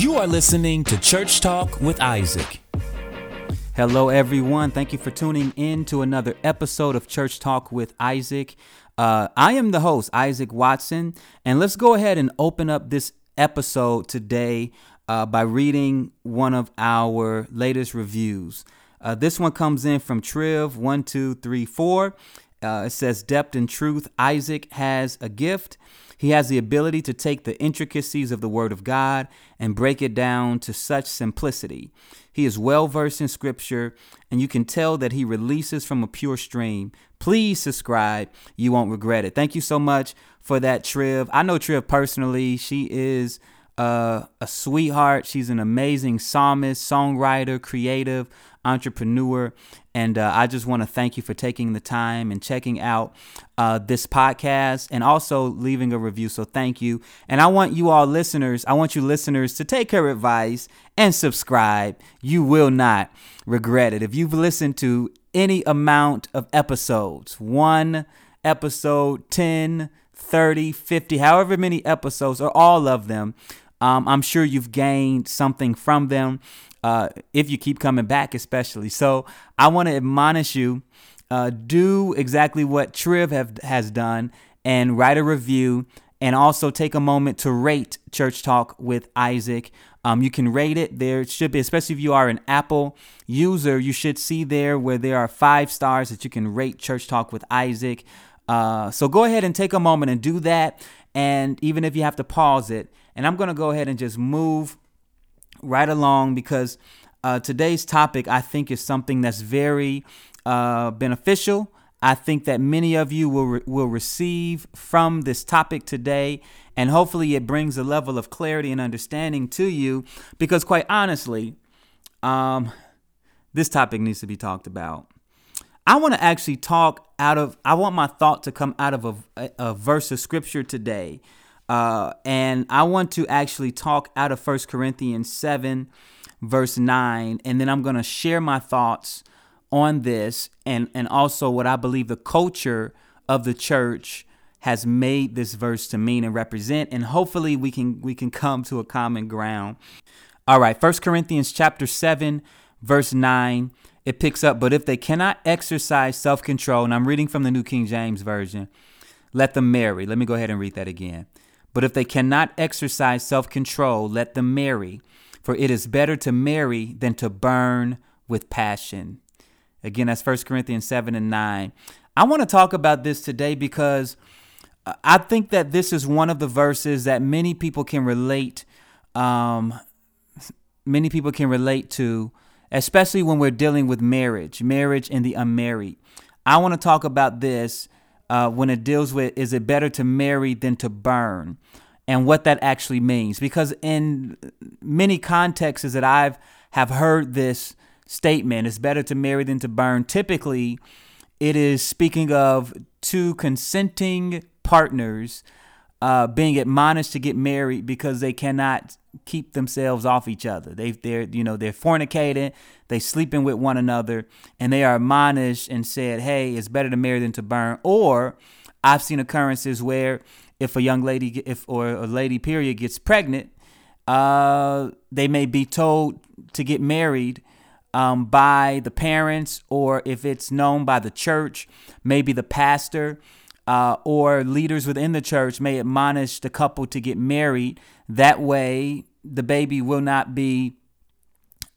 You are listening to Church Talk with Isaac. Hello, everyone. Thank you for tuning in to another episode of Church Talk with Isaac. Uh, I am the host, Isaac Watson, and let's go ahead and open up this episode today uh, by reading one of our latest reviews. Uh, this one comes in from Triv1234. Uh, it says, Depth and truth. Isaac has a gift. He has the ability to take the intricacies of the Word of God and break it down to such simplicity. He is well versed in Scripture, and you can tell that he releases from a pure stream. Please subscribe. You won't regret it. Thank you so much for that, Triv. I know Triv personally. She is uh, a sweetheart. She's an amazing psalmist, songwriter, creative entrepreneur. And uh, I just want to thank you for taking the time and checking out uh, this podcast and also leaving a review. So thank you. And I want you all listeners, I want you listeners to take her advice and subscribe. You will not regret it. If you've listened to any amount of episodes, one episode, 10, 30, 50, however many episodes, or all of them, um, I'm sure you've gained something from them uh, if you keep coming back, especially. So I want to admonish you uh, do exactly what Triv have, has done and write a review and also take a moment to rate Church Talk with Isaac. Um, you can rate it. There should be, especially if you are an Apple user, you should see there where there are five stars that you can rate Church Talk with Isaac. Uh, so go ahead and take a moment and do that. And even if you have to pause it, and I'm going to go ahead and just move right along because uh, today's topic, I think, is something that's very uh, beneficial. I think that many of you will re- will receive from this topic today, and hopefully, it brings a level of clarity and understanding to you. Because, quite honestly, um, this topic needs to be talked about. I want to actually talk out of. I want my thought to come out of a, a, a verse of scripture today uh, and I want to actually talk out of First Corinthians 7, verse 9, and then I'm going to share my thoughts on this and, and also what I believe the culture of the church has made this verse to mean and represent and hopefully we can we can come to a common ground. All right First corinthians chapter 7 verse 9 it picks up but if they cannot exercise self-control and i'm reading from the new king james version let them marry. Let me go ahead and read that again but if they cannot exercise self control, let them marry, for it is better to marry than to burn with passion. Again, that's 1 Corinthians 7 and 9. I want to talk about this today because I think that this is one of the verses that many people can relate. Um, many people can relate to, especially when we're dealing with marriage, marriage and the unmarried. I want to talk about this uh, when it deals with is it better to marry than to burn? And what that actually means. Because in many contexts that i've have heard this statement it's better to marry than to burn typically it is speaking of two consenting partners uh, being admonished to get married because they cannot keep themselves off each other. They they're you know they're fornicating, they sleeping with one another, and they are admonished and said, "Hey, it's better to marry than to burn." Or I've seen occurrences where if a young lady if or a lady period gets pregnant, uh, they may be told to get married. Um, by the parents, or if it's known by the church, maybe the pastor, uh, or leaders within the church may admonish the couple to get married. That way, the baby will not be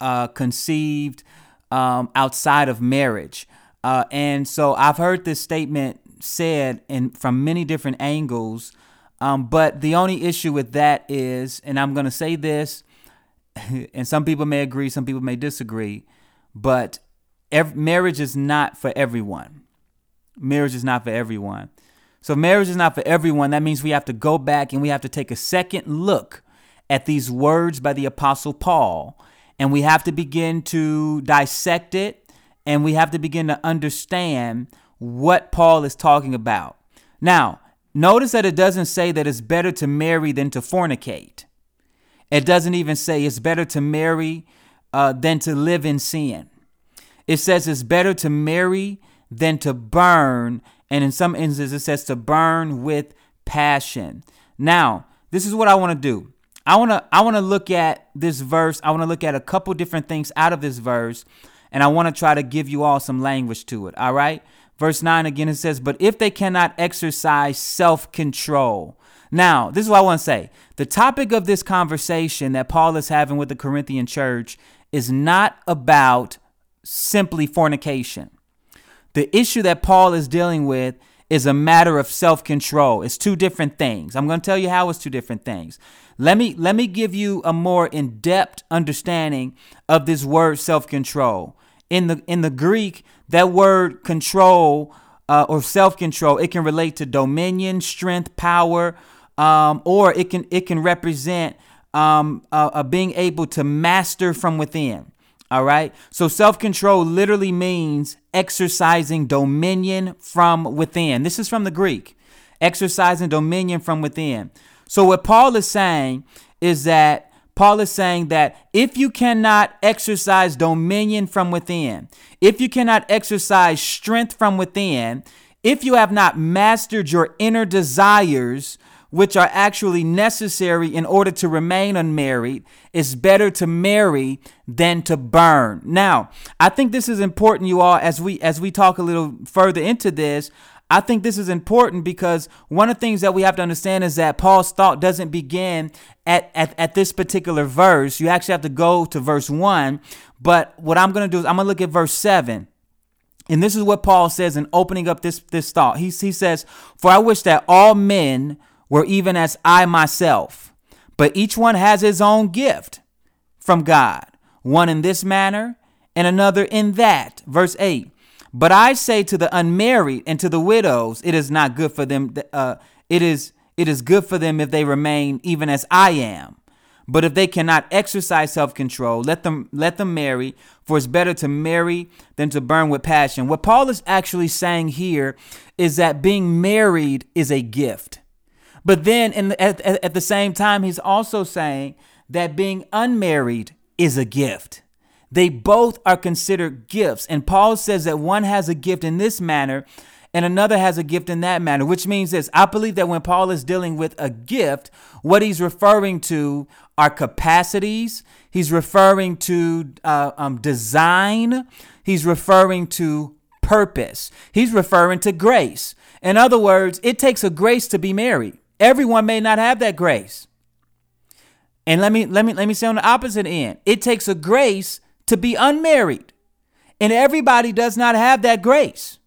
uh, conceived um, outside of marriage. Uh, and so I've heard this statement said in from many different angles. Um, but the only issue with that is, and I'm going to say this, and some people may agree, some people may disagree, but ev- marriage is not for everyone. Marriage is not for everyone. So marriage is not for everyone. That means we have to go back and we have to take a second look at these words by the apostle Paul and we have to begin to dissect it and we have to begin to understand what Paul is talking about. Now, notice that it doesn't say that it's better to marry than to fornicate. It doesn't even say it's better to marry uh, than to live in sin. It says it's better to marry than to burn and in some instances, it says to burn with passion. Now, this is what I want to do. I want to I want to look at this verse. I want to look at a couple different things out of this verse and I want to try to give you all some language to it. All right? Verse 9 again it says, "But if they cannot exercise self-control." Now, this is what I want to say. The topic of this conversation that Paul is having with the Corinthian church is not about simply fornication. The issue that Paul is dealing with is a matter of self-control. It's two different things. I'm going to tell you how it's two different things. Let me let me give you a more in-depth understanding of this word self-control. In the in the Greek, that word control uh, or self-control, it can relate to dominion, strength, power, um, or it can it can represent um, uh, uh, being able to master from within. All right. So self control literally means exercising dominion from within. This is from the Greek, exercising dominion from within. So what Paul is saying is that Paul is saying that if you cannot exercise dominion from within, if you cannot exercise strength from within, if you have not mastered your inner desires, which are actually necessary in order to remain unmarried, it's better to marry than to burn. Now, I think this is important, you all, as we as we talk a little further into this. I think this is important because one of the things that we have to understand is that Paul's thought doesn't begin at, at, at this particular verse. You actually have to go to verse 1. But what I'm going to do is I'm going to look at verse 7. And this is what Paul says in opening up this, this thought. He, he says, For I wish that all men were even as I myself. But each one has his own gift from God, one in this manner and another in that. Verse 8. But I say to the unmarried and to the widows, it is not good for them. Uh, it is it is good for them if they remain even as I am. But if they cannot exercise self-control, let them let them marry, for it's better to marry than to burn with passion. What Paul is actually saying here is that being married is a gift. But then in the, at, at the same time, he's also saying that being unmarried is a gift. They both are considered gifts. And Paul says that one has a gift in this manner and another has a gift in that manner, which means this. I believe that when Paul is dealing with a gift, what he's referring to are capacities, he's referring to uh, um, design, he's referring to purpose, he's referring to grace. In other words, it takes a grace to be married. Everyone may not have that grace. And let me let me let me say on the opposite end. It takes a grace to be unmarried. And everybody does not have that grace.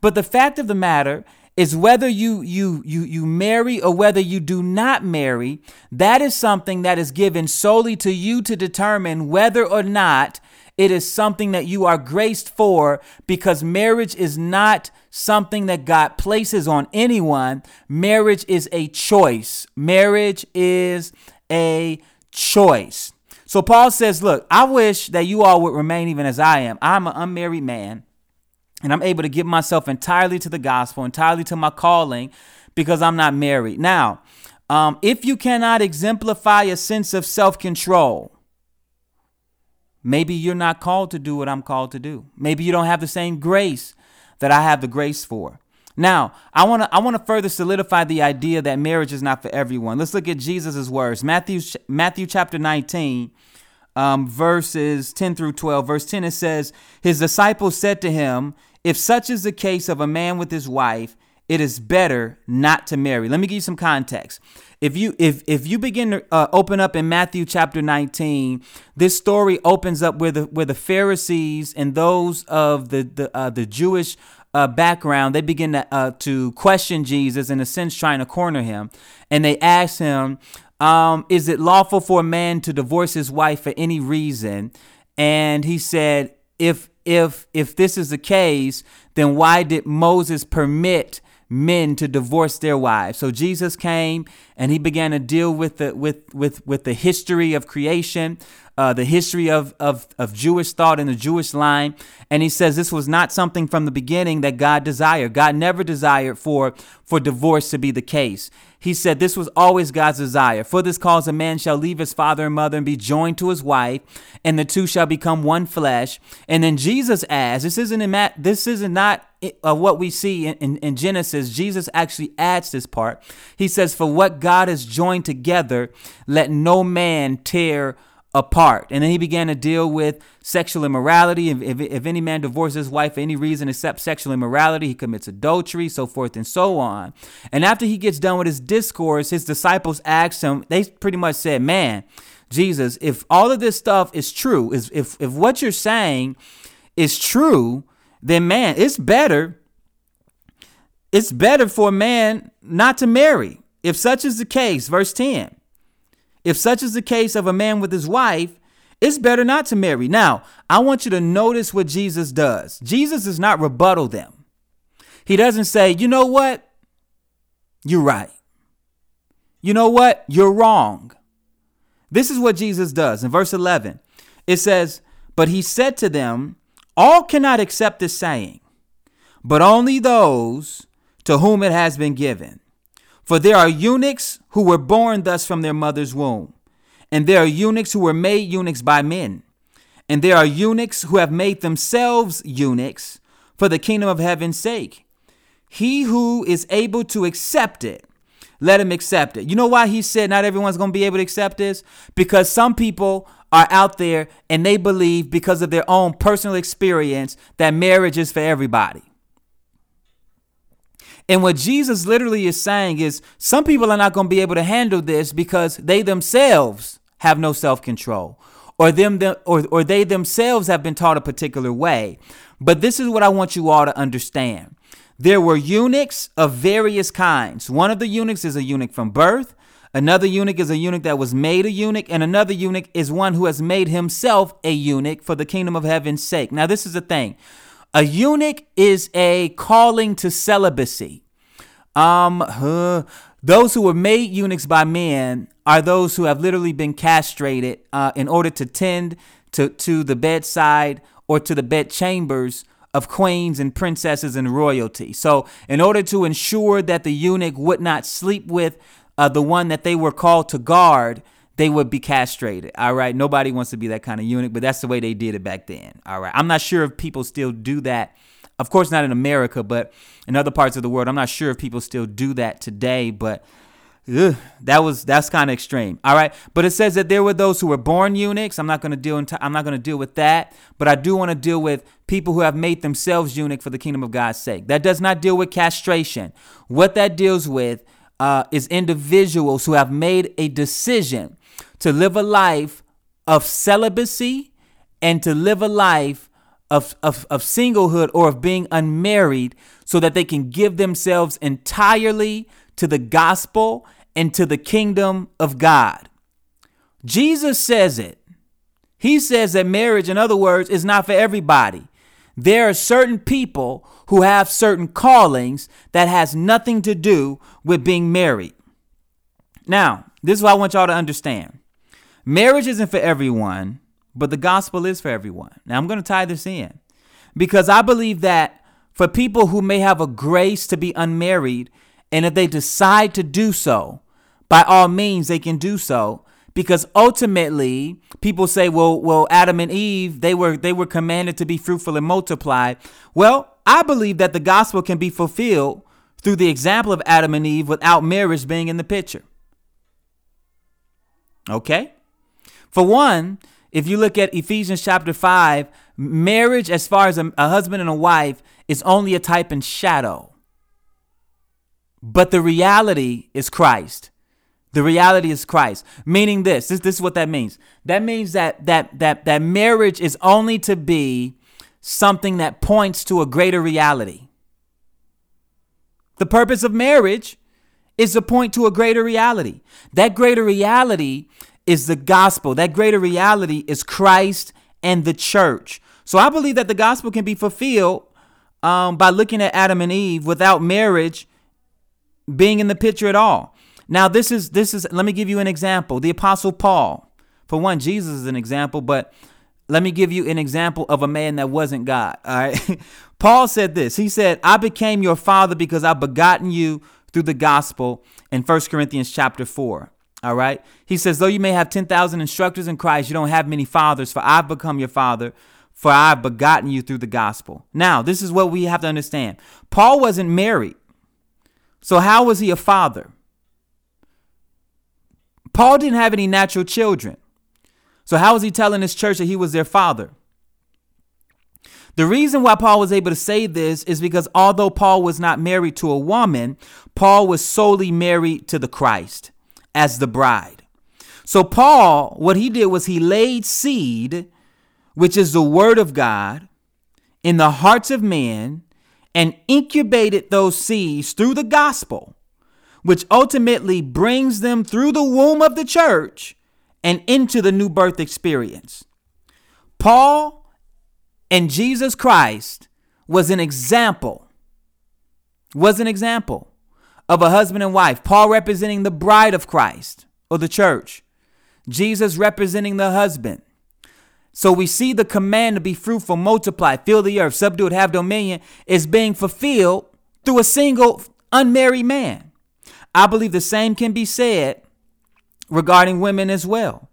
But the fact of the matter is whether you you you you marry or whether you do not marry, that is something that is given solely to you to determine whether or not it is something that you are graced for because marriage is not something that God places on anyone. Marriage is a choice. Marriage is a choice. So Paul says, Look, I wish that you all would remain even as I am. I'm an unmarried man, and I'm able to give myself entirely to the gospel, entirely to my calling, because I'm not married. Now, um, if you cannot exemplify a sense of self control, maybe you're not called to do what I'm called to do. Maybe you don't have the same grace that I have the grace for. Now, I want to I want to further solidify the idea that marriage is not for everyone. Let's look at Jesus' words. Matthew Matthew chapter 19 um, verses 10 through 12. Verse 10 it says, "His disciples said to him, if such is the case of a man with his wife, it is better not to marry." Let me give you some context. If you if if you begin to uh, open up in Matthew chapter 19, this story opens up where the where the Pharisees and those of the the uh, the Jewish uh, background, they begin to, uh, to question Jesus in a sense, trying to corner him, and they ask him, um, "Is it lawful for a man to divorce his wife for any reason?" And he said, "If if if this is the case, then why did Moses permit?" Men to divorce their wives. So Jesus came and he began to deal with the with with with the history of creation. uh, the history of, of, of Jewish thought and the Jewish line. And he says this was not something from the beginning that God desired. God never desired for, for divorce to be the case. He said this was always God's desire. For this cause, a man shall leave his father and mother and be joined to his wife, and the two shall become one flesh. And then Jesus adds, this isn't in Matt, this isn't not uh, what we see in, in, in Genesis. Jesus actually adds this part. He says, For what has joined together, let no man tear apart. And then he began to deal with sexual immorality. If, if, if, any man divorces his wife for any reason except sexual immorality, he commits adultery, so forth and so on. And after he gets done with his discourse, his disciples asked him, they pretty much said, Man, Jesus, if all of this stuff is true, is if, if what you're saying is true, then man, it's better. It's better for a man not to marry. If such is the case, verse 10 if such is the case of a man with his wife, it's better not to marry. Now, I want you to notice what Jesus does. Jesus does not rebuttal them. He doesn't say, you know what? You're right. You know what? You're wrong. This is what Jesus does. In verse 11, it says, But he said to them, All cannot accept this saying, but only those to whom it has been given. For there are eunuchs who were born thus from their mother's womb, and there are eunuchs who were made eunuchs by men, and there are eunuchs who have made themselves eunuchs for the kingdom of heaven's sake. He who is able to accept it, let him accept it. You know why he said not everyone's going to be able to accept this? Because some people are out there and they believe because of their own personal experience that marriage is for everybody. And what Jesus literally is saying is some people are not going to be able to handle this because they themselves have no self-control or them, or, or they themselves have been taught a particular way. But this is what I want you all to understand. There were eunuchs of various kinds. One of the eunuchs is a eunuch from birth. Another eunuch is a eunuch that was made a eunuch, and another eunuch is one who has made himself a eunuch for the kingdom of heaven's sake. Now, this is the thing a eunuch is a calling to celibacy. Um, uh, those who were made eunuchs by men are those who have literally been castrated uh, in order to tend to, to the bedside or to the bed chambers of queens and princesses and royalty. So, in order to ensure that the eunuch would not sleep with uh, the one that they were called to guard, they would be castrated. All right. Nobody wants to be that kind of eunuch, but that's the way they did it back then. All right. I'm not sure if people still do that. Of course, not in America, but in other parts of the world. I'm not sure if people still do that today, but ugh, that was that's kind of extreme. All right, but it says that there were those who were born eunuchs. I'm not going to deal. I'm not going to deal with that, but I do want to deal with people who have made themselves eunuch for the kingdom of God's sake. That does not deal with castration. What that deals with uh, is individuals who have made a decision to live a life of celibacy and to live a life of, of, of singlehood or of being unmarried so that they can give themselves entirely to the gospel and to the kingdom of God. Jesus says it. He says that marriage, in other words, is not for everybody. There are certain people who have certain callings that has nothing to do with being married. Now, this is what I want y'all to understand. Marriage isn't for everyone, but the gospel is for everyone. Now, I'm going to tie this in because I believe that for people who may have a grace to be unmarried, and if they decide to do so, by all means, they can do so. Because ultimately, people say, well, well, Adam and Eve, they were they were commanded to be fruitful and multiply. Well, I believe that the gospel can be fulfilled through the example of Adam and Eve without marriage being in the picture. Okay? For one, if you look at Ephesians chapter 5, marriage, as far as a, a husband and a wife, is only a type and shadow. But the reality is Christ. The reality is Christ. Meaning this, this, this is what that means. That means that that that that marriage is only to be something that points to a greater reality. The purpose of marriage is to point to a greater reality. That greater reality is the gospel. That greater reality is Christ and the church. So I believe that the gospel can be fulfilled um, by looking at Adam and Eve without marriage being in the picture at all. Now this is this is let me give you an example. The apostle Paul. For one, Jesus is an example, but let me give you an example of a man that wasn't God. All right. Paul said this. He said, I became your father because I've begotten you through the gospel in 1 Corinthians chapter 4. All right. He says, though you may have 10,000 instructors in Christ, you don't have many fathers, for I've become your father, for I've begotten you through the gospel. Now, this is what we have to understand. Paul wasn't married. So how was he a father? Paul didn't have any natural children. So, how was he telling his church that he was their father? The reason why Paul was able to say this is because although Paul was not married to a woman, Paul was solely married to the Christ as the bride. So, Paul, what he did was he laid seed, which is the word of God, in the hearts of men and incubated those seeds through the gospel, which ultimately brings them through the womb of the church and into the new birth experience. Paul and Jesus Christ was an example, was an example of a husband and wife. Paul representing the bride of Christ or the church, Jesus representing the husband. So we see the command to be fruitful, multiply, fill the earth, subdue it, have dominion is being fulfilled through a single unmarried man. I believe the same can be said regarding women as well.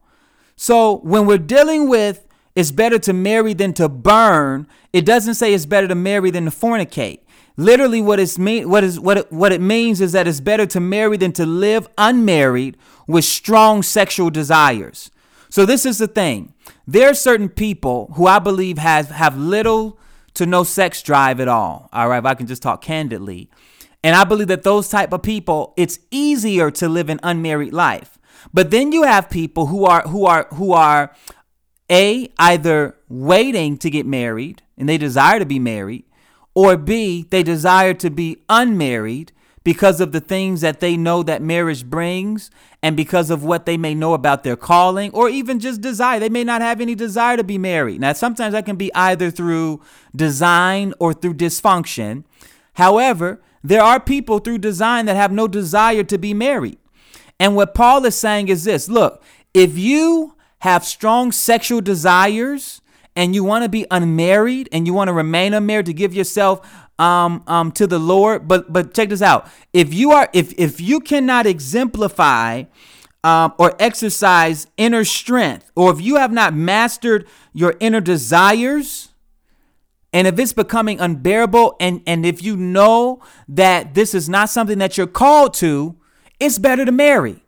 So when we're dealing with it's better to marry than to burn, it doesn't say it's better to marry than to fornicate. Literally, what it's mean, what is what it, what it means is that it's better to marry than to live unmarried with strong sexual desires. So this is the thing: there are certain people who I believe has have little to no sex drive at all. All right, if I can just talk candidly, and I believe that those type of people, it's easier to live an unmarried life. But then you have people who are who are who are a either waiting to get married and they desire to be married or B they desire to be unmarried because of the things that they know that marriage brings and because of what they may know about their calling or even just desire. They may not have any desire to be married. Now, sometimes that can be either through design or through dysfunction. However, there are people through design that have no desire to be married. And what Paul is saying is this look, if you have strong sexual desires and you want to be unmarried and you want to remain unmarried to give yourself um, um, to the Lord, but but check this out. If you are if if you cannot exemplify um, or exercise inner strength, or if you have not mastered your inner desires, and if it's becoming unbearable, and and if you know that this is not something that you're called to, it's better to marry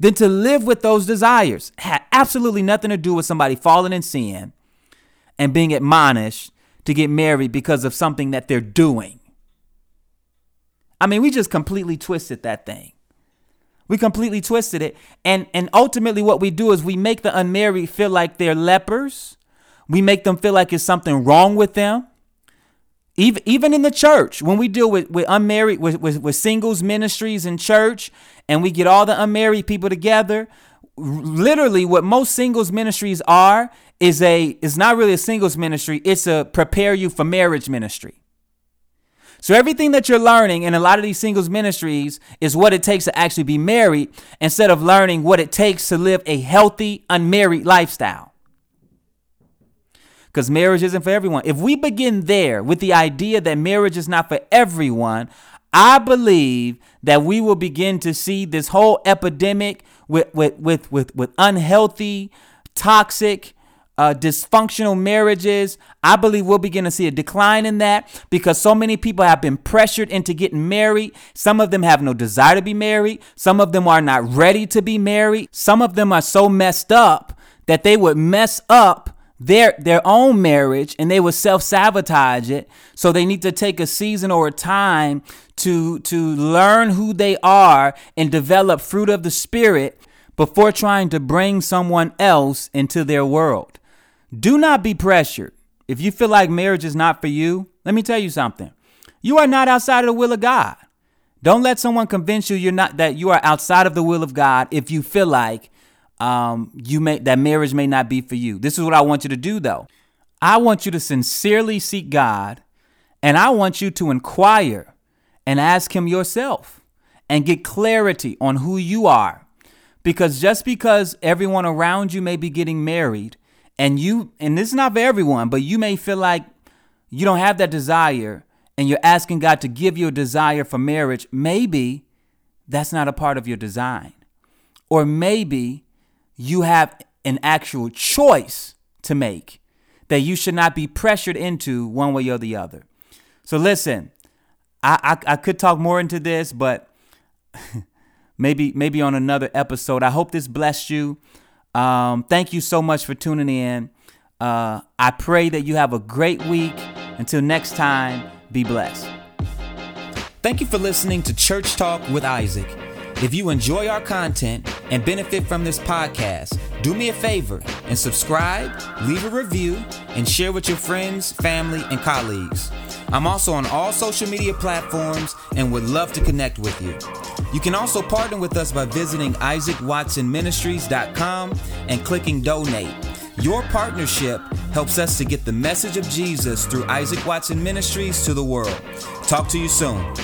than to live with those desires. Had absolutely nothing to do with somebody falling in sin and being admonished to get married because of something that they're doing. I mean, we just completely twisted that thing. We completely twisted it. And and ultimately what we do is we make the unmarried feel like they're lepers. We make them feel like it's something wrong with them. Even, even in the church, when we deal with, with unmarried, with, with, with singles ministries in church, and we get all the unmarried people together, literally what most singles ministries are is a is not really a singles ministry, it's a prepare you for marriage ministry. So everything that you're learning in a lot of these singles ministries is what it takes to actually be married instead of learning what it takes to live a healthy unmarried lifestyle because marriage isn't for everyone. If we begin there with the idea that marriage is not for everyone, I believe that we will begin to see this whole epidemic with with with with, with unhealthy, toxic, uh, dysfunctional marriages. I believe we'll begin to see a decline in that because so many people have been pressured into getting married. Some of them have no desire to be married. Some of them are not ready to be married. Some of them are so messed up that they would mess up their their own marriage and they will self-sabotage it. So they need to take a season or a time to to learn who they are and develop fruit of the spirit before trying to bring someone else into their world. Do not be pressured. If you feel like marriage is not for you let me tell you something. You are not outside of the will of god. Don't let someone convince you you're not that you are outside of the will of god if you feel like um, you may that marriage may not be for you. This is what I want you to do though. I want you to sincerely seek God and I want you to inquire and ask him yourself and get clarity on who you are. Because just because everyone around you may be getting married and you, and this is not for everyone, but you may feel like you don't have that desire and you're asking God to give you a desire for marriage, maybe that's not a part of your design. Or maybe you have an actual choice to make that you should not be pressured into one way or the other. So listen, I, I, I could talk more into this, but maybe maybe on another episode. I hope this blessed you. Um, thank you so much for tuning in. Uh, I pray that you have a great week. Until next time, be blessed. Thank you for listening to Church Talk with Isaac. If you enjoy our content and benefit from this podcast, do me a favor and subscribe, leave a review, and share with your friends, family, and colleagues. I'm also on all social media platforms and would love to connect with you. You can also partner with us by visiting isaacwatsonministries.com and clicking donate. Your partnership helps us to get the message of Jesus through Isaac Watson Ministries to the world. Talk to you soon.